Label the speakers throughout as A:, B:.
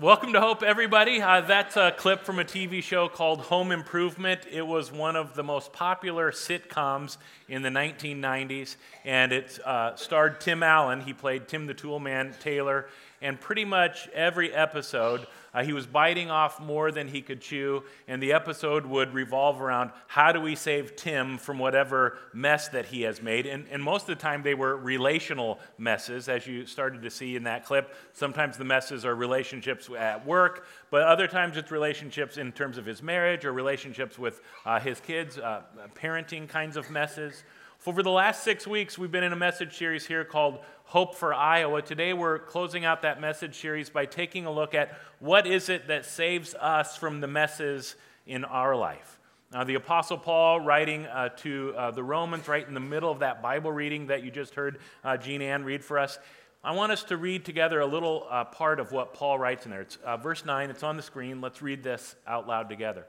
A: Welcome to Hope, everybody. Uh, that's a clip from a TV show called Home Improvement. It was one of the most popular sitcoms in the 1990s, and it uh, starred Tim Allen. He played Tim the Toolman Taylor, and pretty much every episode, uh, he was biting off more than he could chew, and the episode would revolve around how do we save Tim from whatever mess that he has made. And, and most of the time, they were relational messes, as you started to see in that clip. Sometimes the messes are relationships at work, but other times it's relationships in terms of his marriage or relationships with uh, his kids, uh, parenting kinds of messes. For the last six weeks, we've been in a message series here called Hope for Iowa. Today, we're closing out that message series by taking a look at what is it that saves us from the messes in our life. Now, the Apostle Paul, writing uh, to uh, the Romans, right in the middle of that Bible reading that you just heard uh, Jean Ann read for us, I want us to read together a little uh, part of what Paul writes in there. It's uh, verse 9, it's on the screen. Let's read this out loud together.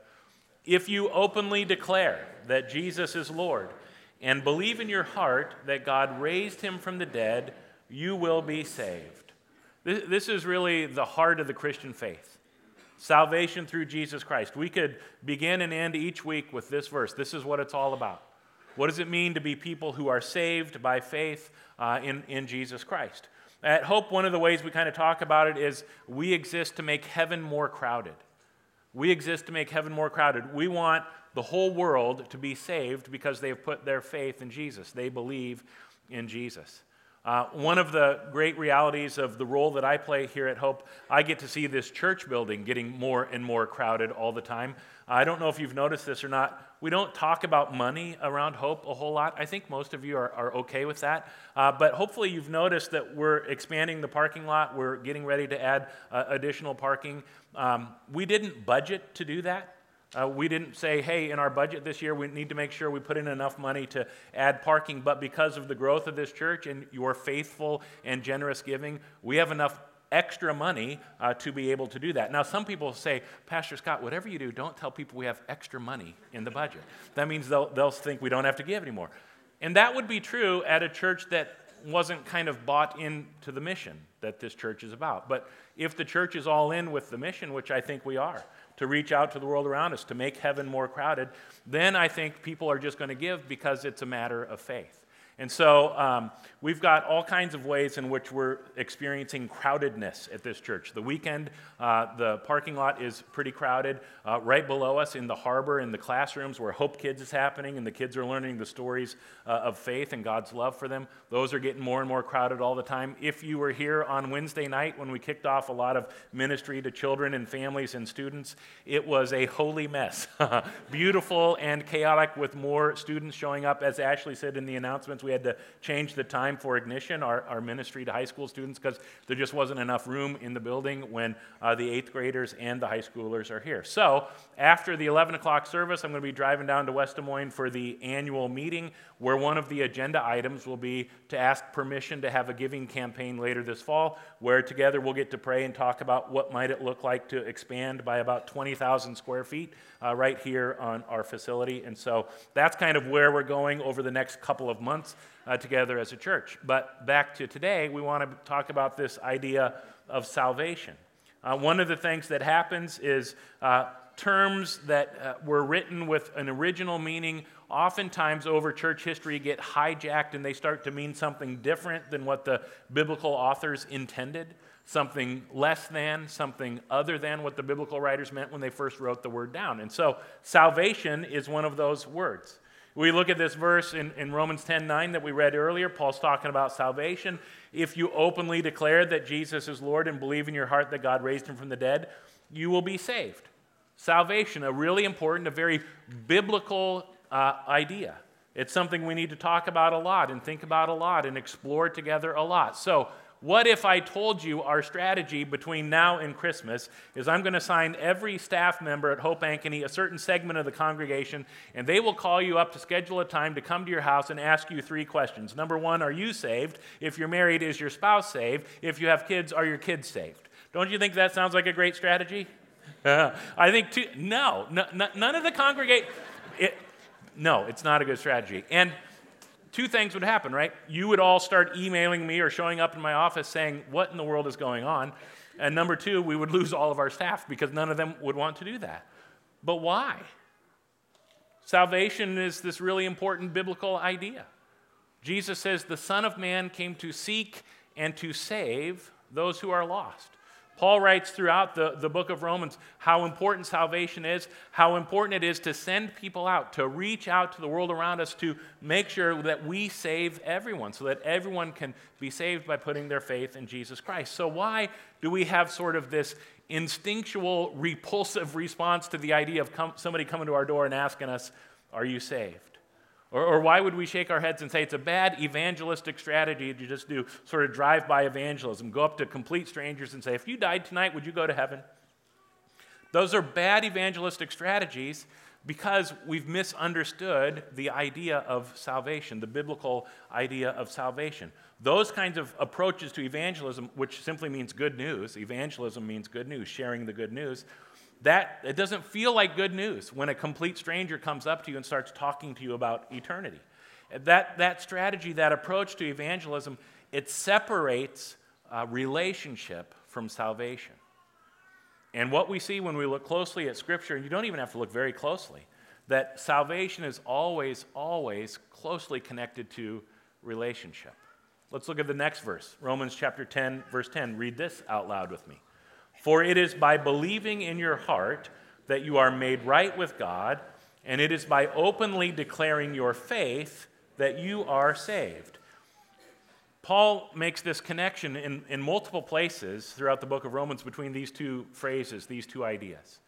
A: If you openly declare that Jesus is Lord, and believe in your heart that God raised him from the dead, you will be saved. This, this is really the heart of the Christian faith salvation through Jesus Christ. We could begin and end each week with this verse. This is what it's all about. What does it mean to be people who are saved by faith uh, in, in Jesus Christ? At Hope, one of the ways we kind of talk about it is we exist to make heaven more crowded. We exist to make heaven more crowded. We want the whole world to be saved because they have put their faith in Jesus. They believe in Jesus. Uh, one of the great realities of the role that I play here at Hope, I get to see this church building getting more and more crowded all the time. I don't know if you've noticed this or not. We don't talk about money around Hope a whole lot. I think most of you are, are okay with that. Uh, but hopefully, you've noticed that we're expanding the parking lot. We're getting ready to add uh, additional parking. Um, we didn't budget to do that. Uh, we didn't say, hey, in our budget this year, we need to make sure we put in enough money to add parking. But because of the growth of this church and your faithful and generous giving, we have enough extra money uh, to be able to do that. Now, some people say, Pastor Scott, whatever you do, don't tell people we have extra money in the budget. That means they'll, they'll think we don't have to give anymore. And that would be true at a church that wasn't kind of bought into the mission that this church is about. But if the church is all in with the mission, which I think we are, to reach out to the world around us, to make heaven more crowded, then I think people are just going to give because it's a matter of faith. And so um, we've got all kinds of ways in which we're experiencing crowdedness at this church. The weekend, uh, the parking lot is pretty crowded. Uh, right below us in the harbor, in the classrooms where Hope Kids is happening, and the kids are learning the stories uh, of faith and God's love for them, those are getting more and more crowded all the time. If you were here on Wednesday night when we kicked off a lot of ministry to children and families and students, it was a holy mess. Beautiful and chaotic with more students showing up. As Ashley said in the announcements, we had to change the time for ignition, our, our ministry to high school students, because there just wasn't enough room in the building when uh, the eighth graders and the high schoolers are here. So, after the 11 o'clock service, I'm going to be driving down to West Des Moines for the annual meeting, where one of the agenda items will be to ask permission to have a giving campaign later this fall, where together we'll get to pray and talk about what might it look like to expand by about 20,000 square feet uh, right here on our facility. And so that's kind of where we're going over the next couple of months uh, together as a church. But back to today, we want to talk about this idea of salvation. Uh, one of the things that happens is uh, terms that uh, were written with an original meaning oftentimes over church history get hijacked and they start to mean something different than what the biblical authors intended something less than, something other than what the biblical writers meant when they first wrote the word down. And so salvation is one of those words. We look at this verse in, in Romans 10 9 that we read earlier. Paul's talking about salvation. If you openly declare that Jesus is Lord and believe in your heart that God raised him from the dead, you will be saved. Salvation, a really important, a very biblical uh, idea. It's something we need to talk about a lot and think about a lot and explore together a lot. So, what if I told you our strategy between now and Christmas is I'm going to assign every staff member at Hope Ankeny a certain segment of the congregation, and they will call you up to schedule a time to come to your house and ask you three questions. Number one, are you saved? If you're married, is your spouse saved? If you have kids, are your kids saved? Don't you think that sounds like a great strategy? I think, too, no, none of the congregate, it, no, it's not a good strategy. And two things would happen, right? You would all start emailing me or showing up in my office saying, What in the world is going on? And number two, we would lose all of our staff because none of them would want to do that. But why? Salvation is this really important biblical idea. Jesus says the Son of Man came to seek and to save those who are lost. Paul writes throughout the, the book of Romans how important salvation is, how important it is to send people out, to reach out to the world around us, to make sure that we save everyone, so that everyone can be saved by putting their faith in Jesus Christ. So, why do we have sort of this instinctual, repulsive response to the idea of come, somebody coming to our door and asking us, Are you saved? Or, or, why would we shake our heads and say it's a bad evangelistic strategy to just do sort of drive by evangelism, go up to complete strangers and say, if you died tonight, would you go to heaven? Those are bad evangelistic strategies because we've misunderstood the idea of salvation, the biblical idea of salvation. Those kinds of approaches to evangelism, which simply means good news, evangelism means good news, sharing the good news that it doesn't feel like good news when a complete stranger comes up to you and starts talking to you about eternity. That, that strategy, that approach to evangelism, it separates uh, relationship from salvation. And what we see when we look closely at Scripture, and you don't even have to look very closely, that salvation is always, always closely connected to relationship. Let's look at the next verse, Romans chapter 10, verse 10. Read this out loud with me. For it is by believing in your heart that you are made right with God, and it is by openly declaring your faith that you are saved. Paul makes this connection in, in multiple places throughout the book of Romans between these two phrases, these two ideas.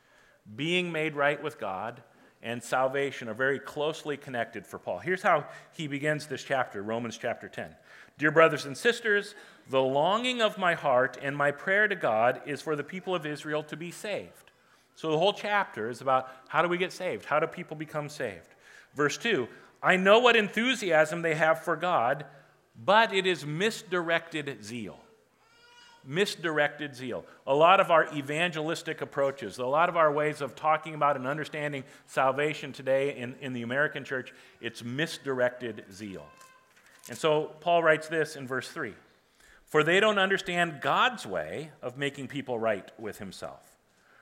A: Being made right with God and salvation are very closely connected for Paul. Here's how he begins this chapter, Romans chapter 10. Dear brothers and sisters, the longing of my heart and my prayer to God is for the people of Israel to be saved. So the whole chapter is about how do we get saved? How do people become saved? Verse 2 I know what enthusiasm they have for God, but it is misdirected zeal. Misdirected zeal. A lot of our evangelistic approaches, a lot of our ways of talking about and understanding salvation today in, in the American church, it's misdirected zeal. And so Paul writes this in verse 3 For they don't understand God's way of making people right with himself.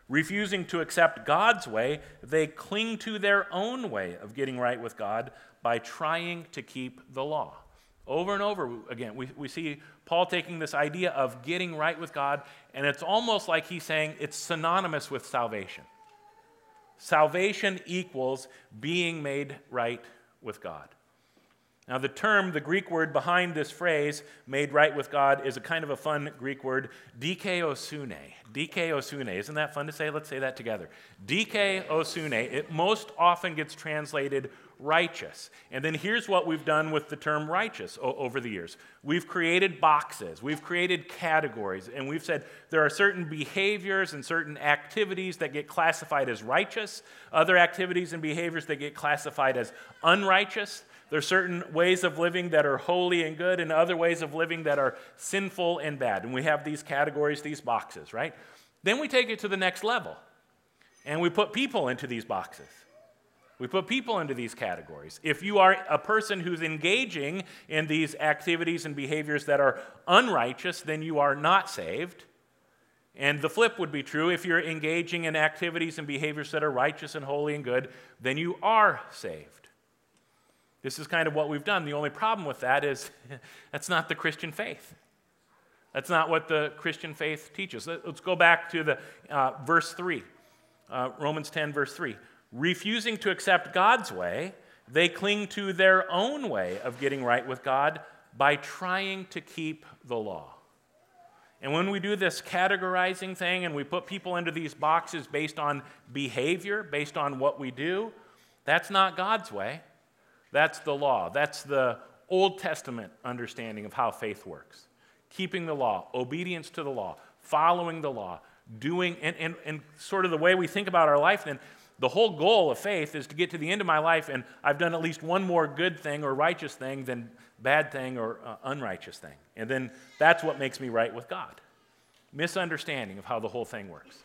A: Refusing to accept God's way, they cling to their own way of getting right with God by trying to keep the law. Over and over again, we, we see Paul taking this idea of getting right with God, and it's almost like he's saying it's synonymous with salvation. Salvation equals being made right with God. Now, the term, the Greek word behind this phrase, made right with God, is a kind of a fun Greek word, dikaiosune. Dikaiosune. Isn't that fun to say? Let's say that together. Dikaiosune. It most often gets translated righteous. And then here's what we've done with the term righteous o- over the years we've created boxes, we've created categories, and we've said there are certain behaviors and certain activities that get classified as righteous, other activities and behaviors that get classified as unrighteous. There are certain ways of living that are holy and good, and other ways of living that are sinful and bad. And we have these categories, these boxes, right? Then we take it to the next level, and we put people into these boxes. We put people into these categories. If you are a person who's engaging in these activities and behaviors that are unrighteous, then you are not saved. And the flip would be true. If you're engaging in activities and behaviors that are righteous and holy and good, then you are saved. This is kind of what we've done. The only problem with that is that's not the Christian faith. That's not what the Christian faith teaches. Let's go back to the uh, verse 3, uh, Romans 10, verse 3. Refusing to accept God's way, they cling to their own way of getting right with God by trying to keep the law. And when we do this categorizing thing and we put people into these boxes based on behavior, based on what we do, that's not God's way. That's the law. That's the Old Testament understanding of how faith works. Keeping the law, obedience to the law, following the law, doing, and, and, and sort of the way we think about our life, then the whole goal of faith is to get to the end of my life and I've done at least one more good thing or righteous thing than bad thing or uh, unrighteous thing. And then that's what makes me right with God. Misunderstanding of how the whole thing works.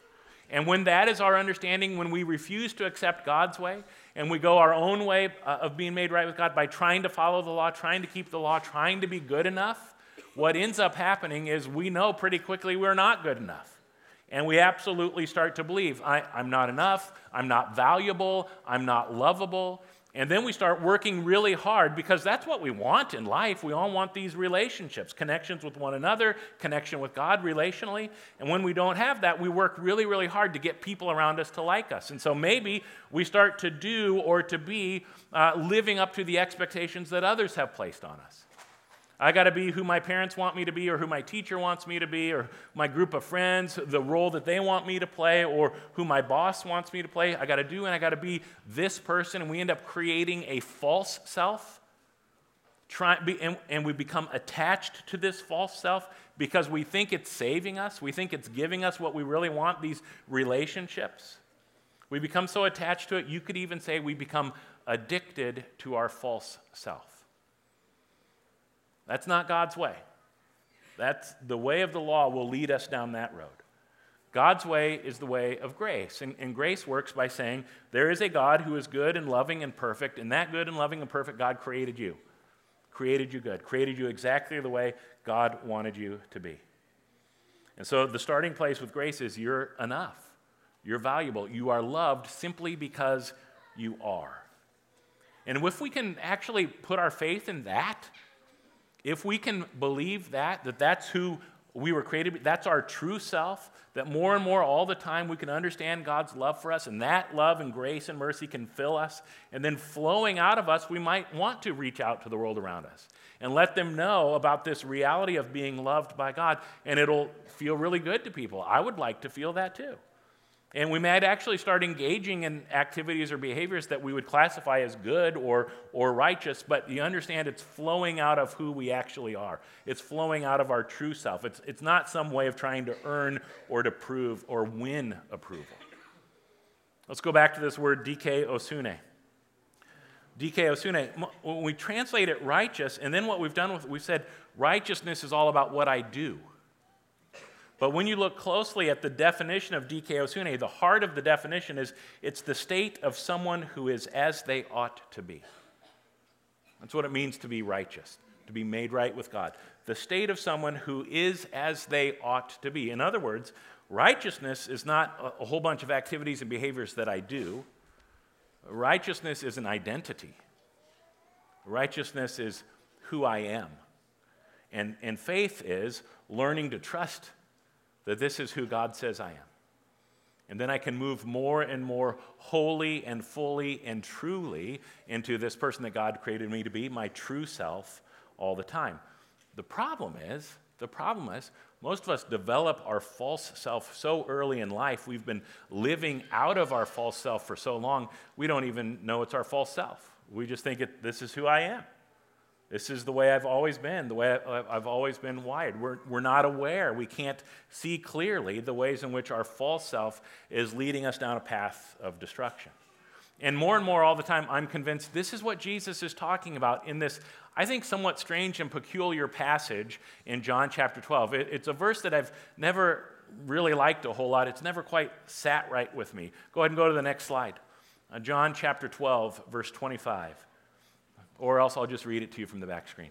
A: And when that is our understanding, when we refuse to accept God's way and we go our own way uh, of being made right with God by trying to follow the law, trying to keep the law, trying to be good enough, what ends up happening is we know pretty quickly we're not good enough. And we absolutely start to believe I, am not enough, I'm not valuable, I'm not lovable. And then we start working really hard because that's what we want in life. We all want these relationships, connections with one another, connection with God relationally. And when we don't have that, we work really, really hard to get people around us to like us. And so maybe we start to do or to be uh, living up to the expectations that others have placed on us. I got to be who my parents want me to be, or who my teacher wants me to be, or my group of friends, the role that they want me to play, or who my boss wants me to play. I got to do and I got to be this person. And we end up creating a false self. Try, and, and we become attached to this false self because we think it's saving us. We think it's giving us what we really want these relationships. We become so attached to it, you could even say we become addicted to our false self. That's not God's way. That's the way of the law will lead us down that road. God's way is the way of grace. And, and, grace works by saying there is a God who is good and loving and perfect, and that good and loving and perfect God created you. Created you good. Created you exactly the way God wanted you to be. And so the starting place with grace is you're enough. You're valuable. You are loved simply because you are. And if we can actually put our faith in that, if we can believe that, that that's who we were created, that's our true self, that more and more all the time we can understand God's love for us, and that love and grace and mercy can fill us, and then flowing out of us, we might want to reach out to the world around us and let them know about this reality of being loved by God, and it'll feel really good to people. I would like to feel that too. And we might actually start engaging in activities or behaviors that we would classify as good or, or righteous, but you understand it's flowing out of who we actually are. It's flowing out of our true self. It's, it's not some way of trying to earn or to prove or win approval. Let's go back to this word dikaiosune. Dikaiosune. When we translate it righteous, and then what we've done with it, we've said righteousness is all about what I do. But when you look closely at the definition of dikaiosune, the heart of the definition is it's the state of someone who is as they ought to be. That's what it means to be righteous, to be made right with God. The state of someone who is as they ought to be. In other words, righteousness is not a whole bunch of activities and behaviors that I do. Righteousness is an identity. Righteousness is who I am. And, and faith is learning to trust that this is who God says I am. And then I can move more and more wholly and fully and truly into this person that God created me to be, my true self, all the time. The problem is, the problem is, most of us develop our false self so early in life. We've been living out of our false self for so long, we don't even know it's our false self. We just think it, this is who I am. This is the way I've always been, the way I've always been wired. We're, we're not aware. We can't see clearly the ways in which our false self is leading us down a path of destruction. And more and more all the time, I'm convinced this is what Jesus is talking about in this, I think, somewhat strange and peculiar passage in John chapter 12. It, it's a verse that I've never really liked a whole lot. It's never quite sat right with me. Go ahead and go to the next slide. Uh, John chapter 12, verse 25 or else I'll just read it to you from the back screen.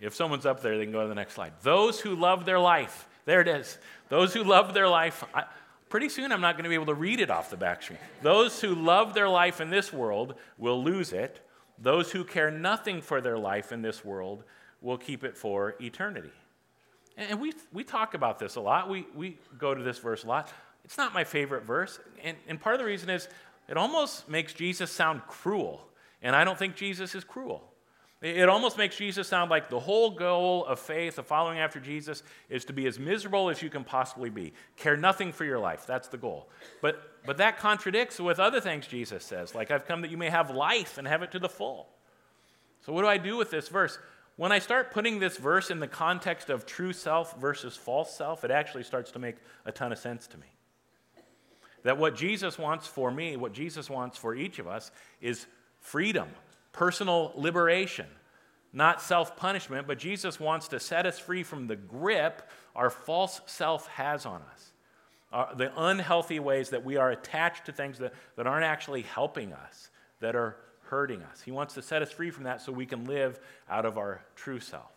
A: If someone's up there, they can go to the next slide. Those who love their life, there it is. Those who love their life, I, pretty soon I'm not going to be able to read it off the back screen. Those who love their life in this world will lose it. Those who care nothing for their life in this world will keep it for eternity. And we, we talk about this a lot. We, we go to this verse a lot. It's not my favorite verse. And, and part of the reason is it almost makes Jesus sound cruel. And I don't think Jesus is cruel. It almost makes Jesus sound like the whole goal of faith, of following after Jesus, is to be as miserable as you can possibly be. Care nothing for your life. That's the goal. But, but that contradicts with other things Jesus says, like, I've come that you may have life and have it to the full. So, what do I do with this verse? When I start putting this verse in the context of true self versus false self, it actually starts to make a ton of sense to me. That what Jesus wants for me, what Jesus wants for each of us, is freedom, personal liberation, not self punishment, but Jesus wants to set us free from the grip our false self has on us. Uh, the unhealthy ways that we are attached to things that, that aren't actually helping us, that are hurting us. He wants to set us free from that so we can live out of our true self.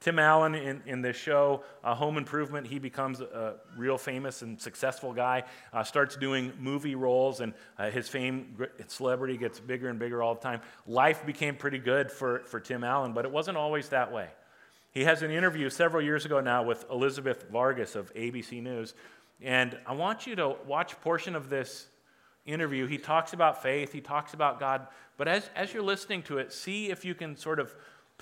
A: Tim Allen in, in this show, uh, Home Improvement, he becomes a real famous and successful guy, uh, starts doing movie roles, and uh, his fame, celebrity gets bigger and bigger all the time. Life became pretty good for, for Tim Allen, but it wasn't always that way. He has an interview several years ago now with Elizabeth Vargas of ABC News, and I want you to watch a portion of this interview. He talks about faith, he talks about God, but as, as you're listening to it, see if you can sort of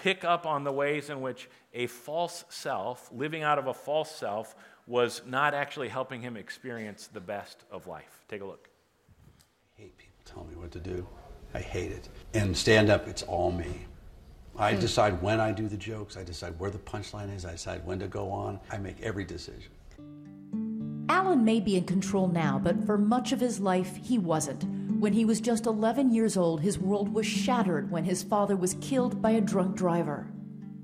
A: pick up on the ways in which a false self, living out of a false self, was not actually helping him experience the best of life. Take a look.
B: I hate people telling me what to do. I hate it. And stand up, it's all me. I mm. decide when I do the jokes, I decide where the punchline is, I decide when to go on. I make every decision.
C: Allen may be in control now, but for much of his life, he wasn't. When he was just 11 years old, his world was shattered when his father was killed by a drunk driver.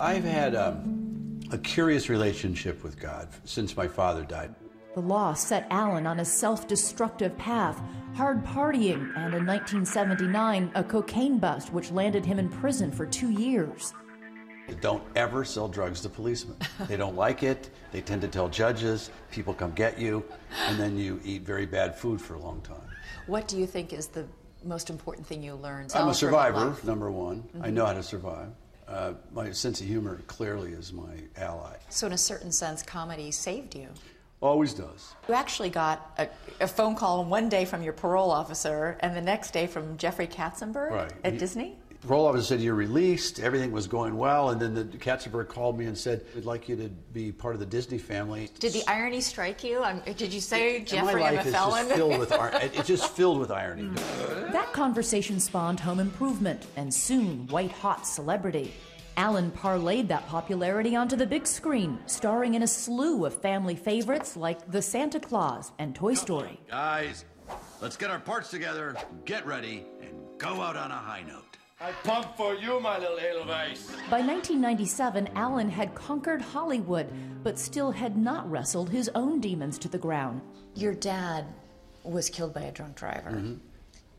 B: I've had um, a curious relationship with God since my father died.
C: The loss set Allen on a self destructive path, hard partying, and in 1979, a cocaine bust which landed him in prison for two years.
B: Don't ever sell drugs to policemen. They don't like it. They tend to tell judges, people come get you, and then you eat very bad food for a long time.
D: What do you think is the most important thing you learned?
B: I'm a survivor, number one. Mm-hmm. I know how to survive. Uh, my sense of humor clearly is my ally.
D: So, in a certain sense, comedy saved you.
B: Always does.
D: You actually got a, a, phone call one day from your parole officer and the next day from Jeffrey Katzenberg right. at he, Disney?
B: Parole officer said you're released, everything was going well, and then the Katzenberg called me and said, "We'd like you to be part of the Disney family."
D: Did the irony strike you? Um, did you say, it, "Jeffrey,
B: my life
D: I'm a felon"? Just
B: filled with it's just filled with irony.
C: That conversation spawned Home Improvement, and soon white hot celebrity. Allen parlayed that popularity onto the big screen, starring in a slew of family favorites like The Santa Claus and Toy Story.
E: Guys, let's get our parts together, get ready, and go out on a high note.
F: I pump for you, my little Edelweiss.
C: By 1997, Allen had conquered Hollywood, but still had not wrestled his own demons to the ground.
D: Your dad was killed by a drunk driver. Mm-hmm.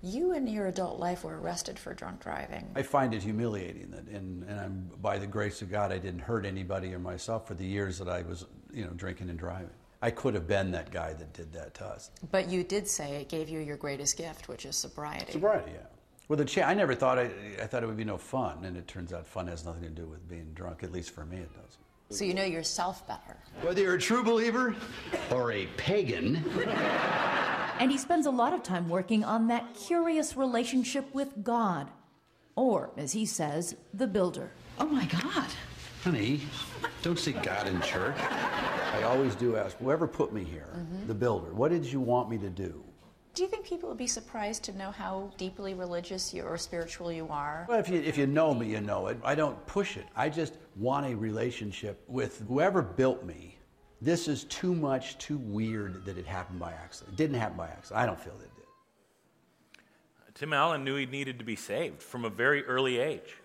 D: You in your adult life were arrested for drunk driving.
B: I find it humiliating that, and, and I'm, by the grace of God, I didn't hurt anybody or myself for the years that I was, you know, drinking and driving. I could have been that guy that did that to us.
D: But you did say it gave you your greatest gift, which is sobriety.
B: Sobriety, yeah. Well, the cha- I never thought I, I thought it would be no fun, and it turns out fun has nothing to do with being drunk. At least for me, it does.
D: So you know yourself better.
E: Whether you're a true believer or a pagan.
C: and he spends a lot of time working on that curious relationship with God, or as he says, the builder.
D: Oh my God.
E: Honey, don't say God in church.
B: I always do ask whoever put me here, mm-hmm. the builder, what did you want me to do?
D: Do you think people would be surprised to know how deeply religious you or spiritual you are?
B: Well, if you, if you know me, you know it. I don't push it. I just want a relationship with whoever built me. This is too much, too weird that it happened by accident. It didn't happen by accident. I don't feel that it did.
A: Tim Allen knew he needed to be saved from a very early age.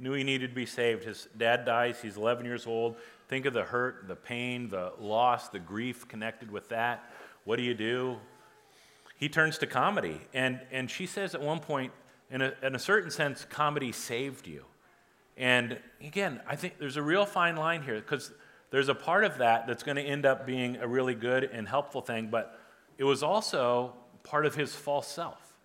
A: Knew he needed to be saved. His dad dies, he's 11 years old. Think of the hurt, the pain, the loss, the grief connected with that. What do you do? He turns to comedy. And, and she says at one point, in a, in a certain sense, comedy saved you. And again, I think there's a real fine line here because there's a part of that that's going to end up being a really good and helpful thing, but it was also part of his false self.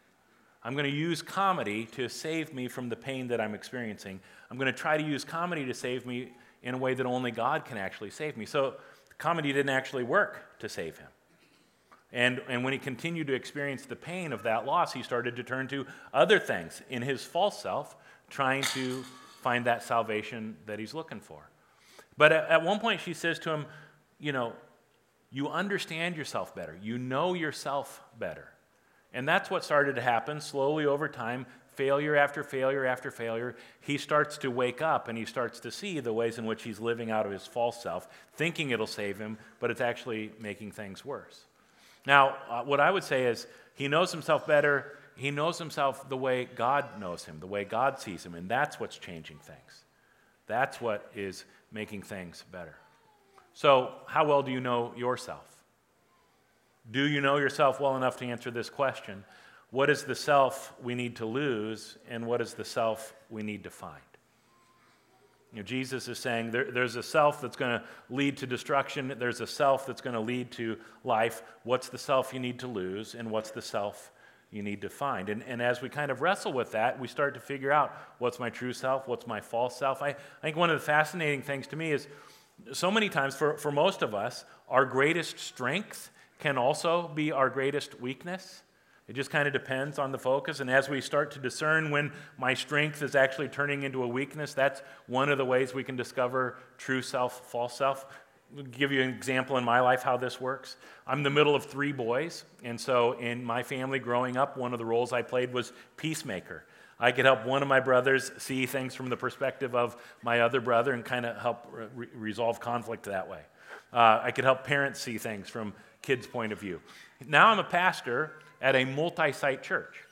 A: I'm going to use comedy to save me from the pain that I'm experiencing. I'm going to try to use comedy to save me in a way that only God can actually save me. So comedy didn't actually work to save him. And, and when he continued to experience the pain of that loss, he started to turn to other things in his false self, trying to find that salvation that he's looking for. But at, at one point, she says to him, You know, you understand yourself better, you know yourself better. And that's what started to happen slowly over time, failure after failure after failure. He starts to wake up and he starts to see the ways in which he's living out of his false self, thinking it'll save him, but it's actually making things worse. Now, uh, what I would say is he knows himself better. He knows himself the way God knows him, the way God sees him, and that's what's changing things. That's what is making things better. So, how well do you know yourself? Do you know yourself well enough to answer this question? What is the self we need to lose, and what is the self we need to find? You know, Jesus is saying there, there's a self that's going to lead to destruction, there's a self that's going to lead to life. What's the self you need to lose, and what's the self you need to find? And, and as we kind of wrestle with that, we start to figure out what's my true self, what's my false self. I, I think one of the fascinating things to me is so many times, for, for most of us, our greatest strength can also be our greatest weakness. It just kind of depends on the focus. And as we start to discern when my strength is actually turning into a weakness, that's one of the ways we can discover true self, false self. I'll give you an example in my life how this works. I'm the middle of three boys. And so in my family growing up, one of the roles I played was peacemaker. I could help one of my brothers see things from the perspective of my other brother and kind of help re- resolve conflict that way. Uh, I could help parents see things from kids' point of view. Now I'm a pastor at a multi site church.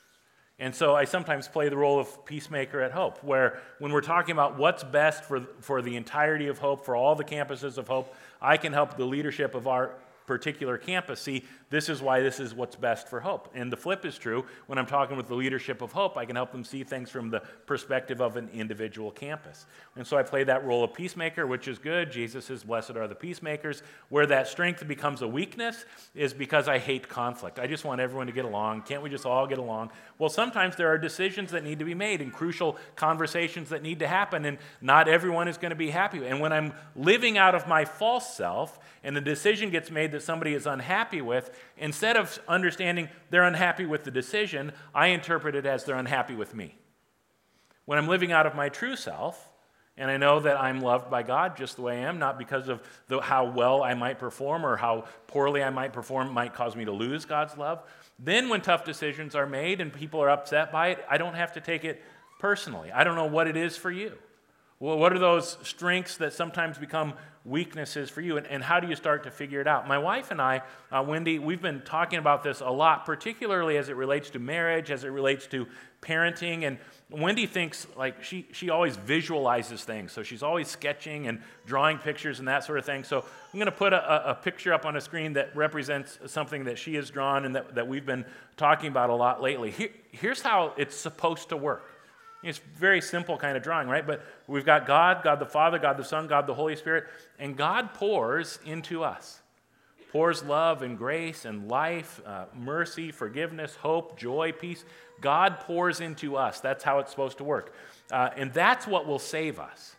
A: And so I sometimes play the role of peacemaker at Hope, where when we're talking about what's best for, for the entirety of Hope, for all the campuses of Hope, I can help the leadership of our particular campus see this is why this is what's best for hope. And the flip is true. When I'm talking with the leadership of hope, I can help them see things from the perspective of an individual campus. And so I play that role of peacemaker, which is good. Jesus says, Blessed are the peacemakers. Where that strength becomes a weakness is because I hate conflict. I just want everyone to get along. Can't we just all get along? Well, sometimes there are decisions that need to be made and crucial conversations that need to happen, and not everyone is going to be happy. And when I'm living out of my false self and the decision gets made that somebody is unhappy with, instead of understanding they're unhappy with the decision, I interpret it as they're unhappy with me. When I'm living out of my true self, and I know that I'm loved by God just the way I am, not because of the, how well I might perform or how poorly I might perform might cause me to lose God's love. Then, when tough decisions are made and people are upset by it, I don't have to take it personally. I don't know what it is for you. Well, what are those strengths that sometimes become weaknesses for you, and, and how do you start to figure it out? My wife and I, uh, Wendy, we've been talking about this a lot, particularly as it relates to marriage, as it relates to parenting. And Wendy thinks like she, she always visualizes things. So she's always sketching and drawing pictures and that sort of thing. So I'm going to put a, a picture up on a screen that represents something that she has drawn and that, that we've been talking about a lot lately. Here, here's how it's supposed to work. It's very simple kind of drawing, right? But we've got God, God the Father, God the Son, God the Holy Spirit, and God pours into us. Pours love and grace and life, uh, mercy, forgiveness, hope, joy, peace. God pours into us. That's how it's supposed to work. Uh, and that's what will save us.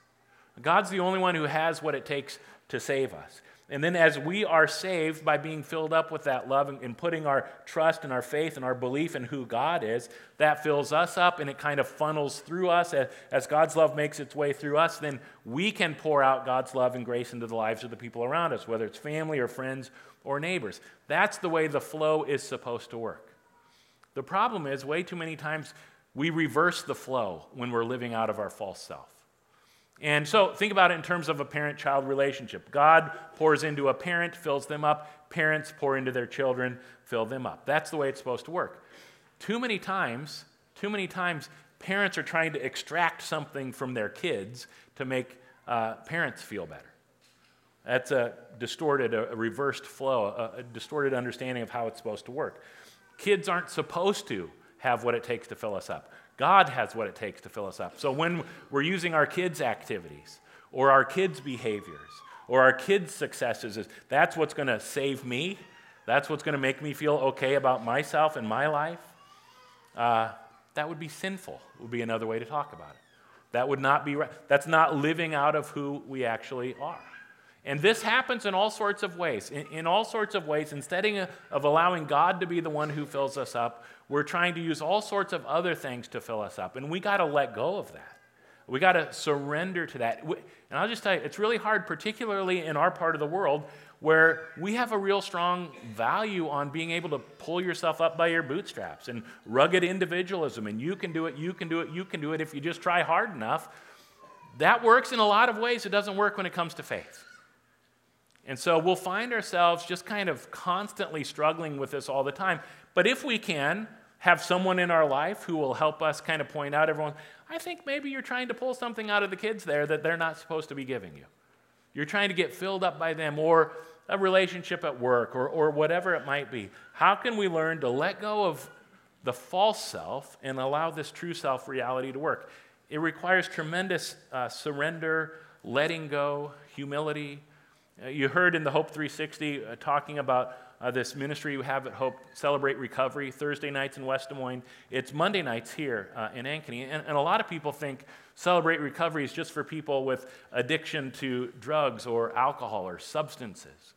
A: God's the only one who has what it takes to save us. And then, as we are saved by being filled up with that love and, putting our trust and our faith and our belief in who God is, that fills us up and it kind of funnels through us. As, God's love makes its way through us, then we can pour out God's love and grace into the lives of the people around us, whether it's family or friends or neighbors. That's the way the flow is supposed to work. The problem is, way too many times we reverse the flow when we're living out of our false self. And so think about it in terms of a parent child relationship. God pours into a parent, fills them up. Parents pour into their children, fill them up. That's the way it's supposed to work. Too many times, too many times, parents are trying to extract something from their kids to make uh, parents feel better. That's a distorted, a, reversed flow, a, a distorted understanding of how it's supposed to work. Kids aren't supposed to have what it takes to fill us up. God has what it takes to fill us up. So when we're using our kids' activities or our kids' behaviors or our kids' successes, that's what's going to save me. That's what's going to make me feel okay about myself and my life. Uh, that would be sinful, would be another way to talk about it. That would not be right. That's not living out of who we actually are. And this happens in all sorts of ways. In, in, all sorts of ways, instead of allowing God to be the one who fills us up, we're trying to use all sorts of other things to fill us up. And we got to let go of that. We got to surrender to that. And I'll just tell you, it's really hard, particularly in our part of the world, where we have a real strong value on being able to pull yourself up by your bootstraps and rugged individualism. And you can do it, you can do it, you can do it if you just try hard enough. That works in a lot of ways. It doesn't work when it comes to faith. And so we'll find ourselves just kind of constantly struggling with this all the time. But if we can have someone in our life who will help us kind of point out everyone, I think maybe you're trying to pull something out of the kids there that they're not supposed to be giving you. You're trying to get filled up by them or a relationship at work or, or whatever it might be. How can we learn to let go of the false self and allow this true self reality to work? It requires tremendous uh, surrender, letting go, humility. Uh, you heard in the Hope 360 uh, talking about uh, this ministry we have at Hope, Celebrate Recovery, Thursday nights in West Des Moines. It's Monday nights here uh, in Ankeny. And, and, a lot of people think Celebrate Recovery is just for people with addiction to drugs or alcohol or substances.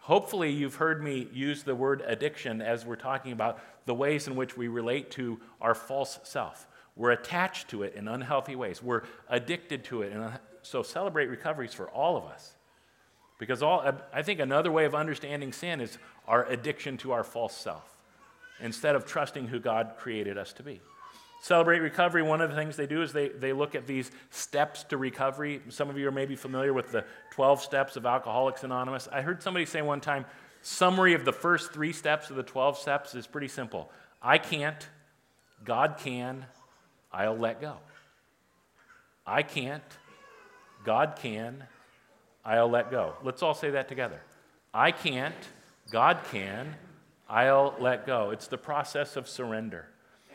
A: Hopefully, you've heard me use the word addiction as we're talking about the ways in which we relate to our false self. We're attached to it in unhealthy ways. We're addicted to it. And so, celebrate recovery is for all of us. Because all, I think another way of understanding sin is our addiction to our false self instead of trusting who God created us to be. Celebrate Recovery, one of the things they do is they, they look at these steps to recovery. Some of you are maybe familiar with the 12 steps of Alcoholics Anonymous. I heard somebody say one time, summary of the first three steps of the 12 steps is pretty simple I can't, God can, I'll let go. I can't, God can, I'll let go. Let's all say that together. I can't, God can, I'll let go. It's the process of surrender,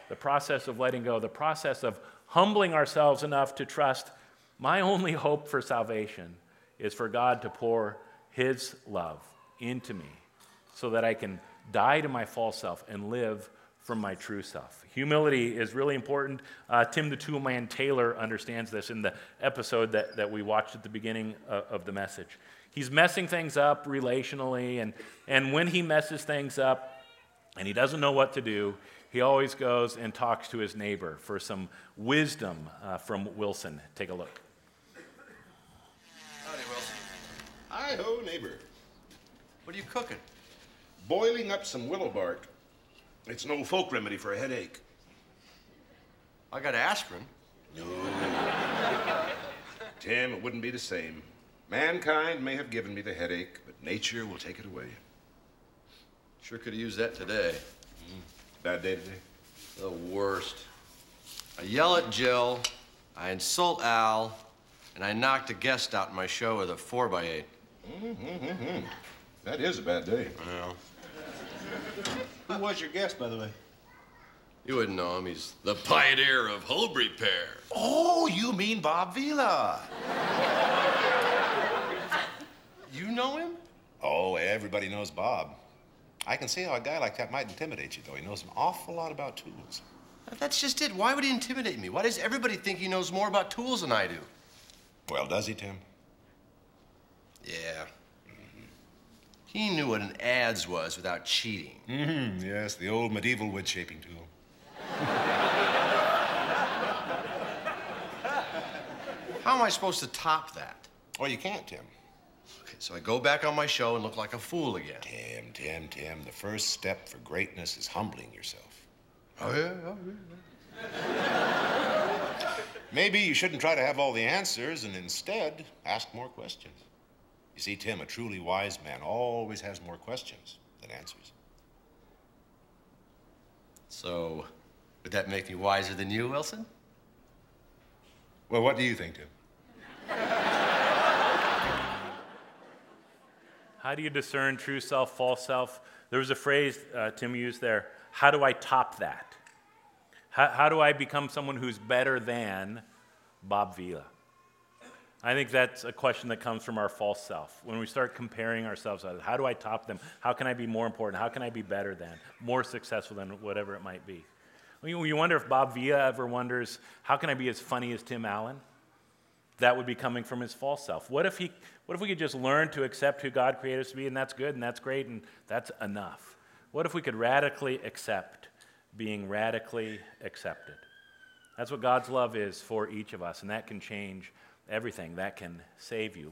A: the process of letting go, the process of humbling ourselves enough to trust my only hope for salvation is for God to pour His love into me so that I can die to my false self and live from my true self. Humility is really important. Uh, Tim the Toolman Taylor understands this in the episode that, that we watched at the beginning of, of the message. He's messing things up relationally, and, and when he messes things up and he doesn't know what to do, he always goes and talks to his neighbor for some wisdom uh, from Wilson. Take a look.
G: Howdy, Wilson.
H: Hi ho, neighbor.
G: What are you cooking?
H: Boiling up some willow bark it's an old folk remedy for a headache.
G: I got aspirin.
H: No. Tim, it wouldn't be the same. Mankind may have given me the headache, but nature will take it away.
G: Sure could have used that today.
H: Mm. Bad day today?
G: The worst. I yell at Jill, I insult Al, and I knocked a guest out in my show with a 4 by 8
H: Mm-hmm. That is a bad day.
G: Know.
H: Who was your guest, by the way?
G: You wouldn't know him. He's the pioneer of home repair.
H: Oh, you mean Bob Vila.
G: you know him?
H: Oh, everybody knows Bob. I can see how a guy like that might intimidate you, though. He knows an awful lot about tools.
G: That's just it. Why would he intimidate me? Why does everybody think he knows more about tools than I do?
H: Well, does he, Tim?
G: Yeah. He knew what an adze was without cheating.
H: Mm-hmm, yes, the old medieval wood shaping tool.
G: How am I supposed to top that?
H: Well, you can't, Tim.
G: Okay, so I go back on my show and look like a fool again.
H: Tim, Tim, Tim, the first step for greatness is humbling yourself.
G: Oh, yeah? Oh, yeah.
H: Maybe you shouldn't try to have all the answers and instead ask more questions. You see, Tim, a truly wise man always has more questions than answers.
G: So, would that make me wiser than you, Wilson?
H: Well, what do you think, Tim?
A: How do you discern true self, false self? There was a phrase uh, Tim used there. How do I top that? How, how do I become someone who's better than Bob Vila? I think that's a question that comes from our false self. When we start comparing ourselves, how do I top them? How can I be more important? How can I be better than, more successful than, whatever it might be? You wonder if Bob Vila ever wonders, how can I be as funny as Tim Allen? That would be coming from his false self. What if, he, what if we could just learn to accept who God created us to be, and that's good, and that's great, and that's enough? What if we could radically accept being radically accepted? That's what God's love is for each of us, and that can change everything that can save you.